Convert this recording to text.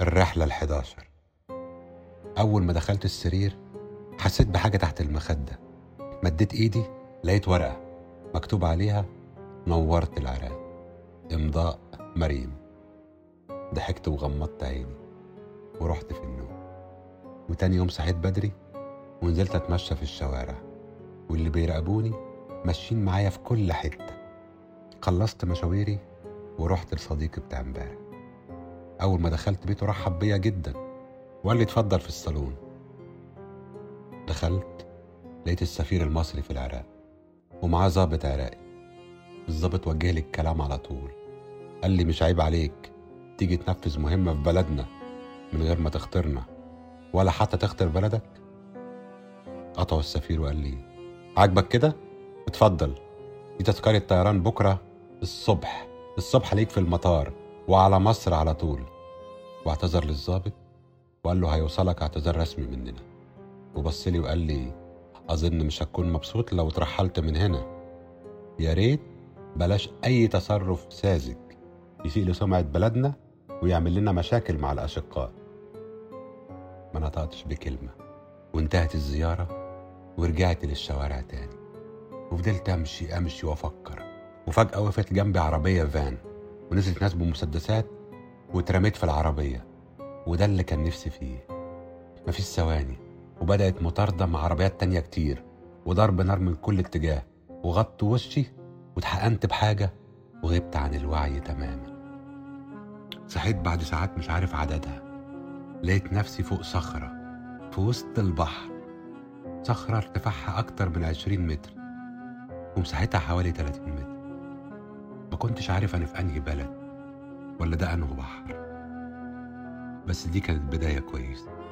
الرحلة الحداشر. أول ما دخلت السرير حسيت بحاجة تحت المخدة. مديت إيدي لقيت ورقة مكتوب عليها نورت العراق. إمضاء مريم. ضحكت وغمضت عيني ورحت في النوم. وتاني يوم صحيت بدري ونزلت أتمشى في الشوارع. واللي بيراقبوني ماشيين معايا في كل حتة. خلصت مشاويري ورحت لصديقي بتاع امبارح. أول ما دخلت بيته رحب بيا جدا وقال لي اتفضل في الصالون. دخلت لقيت السفير المصري في العراق ومعاه ظابط عراقي. الظابط وجه لي الكلام على طول. قال لي مش عيب عليك تيجي تنفذ مهمة في بلدنا من غير ما تختارنا ولا حتى تختار بلدك؟ قطعه السفير وقال لي عاجبك كده؟ اتفضل. دي تذكرة طيران بكرة الصبح. الصبح ليك في المطار. وعلى مصر على طول. واعتذر للظابط وقال له هيوصلك اعتذار رسمي مننا. وبص لي وقال لي أظن مش هتكون مبسوط لو اترحلت من هنا. يا ريت بلاش أي تصرف ساذج يسيء لسمعة بلدنا ويعمل لنا مشاكل مع الأشقاء. ما نطقتش بكلمة. وانتهت الزيارة ورجعت للشوارع تاني. وفضلت أمشي أمشي وأفكر. وفجأة وقفت جنبي عربية فان. ونزلت ناس بمسدسات واترميت في العربية. وده اللي كان نفسي فيه. مفيش ثواني. وبدأت مطاردة مع عربيات تانية كتير. وضرب نار من كل اتجاه. وغطت وشي. واتحقنت بحاجة. وغبت عن الوعي تماما. صحيت بعد ساعات مش عارف عددها. لقيت نفسي فوق صخرة. في وسط البحر. صخرة ارتفاعها أكتر من عشرين متر. ومساحتها حوالي 30 متر. كنتش عارف أنا في أنهي بلد ولا ده أنه بحر. بس دي كانت بداية كويسة.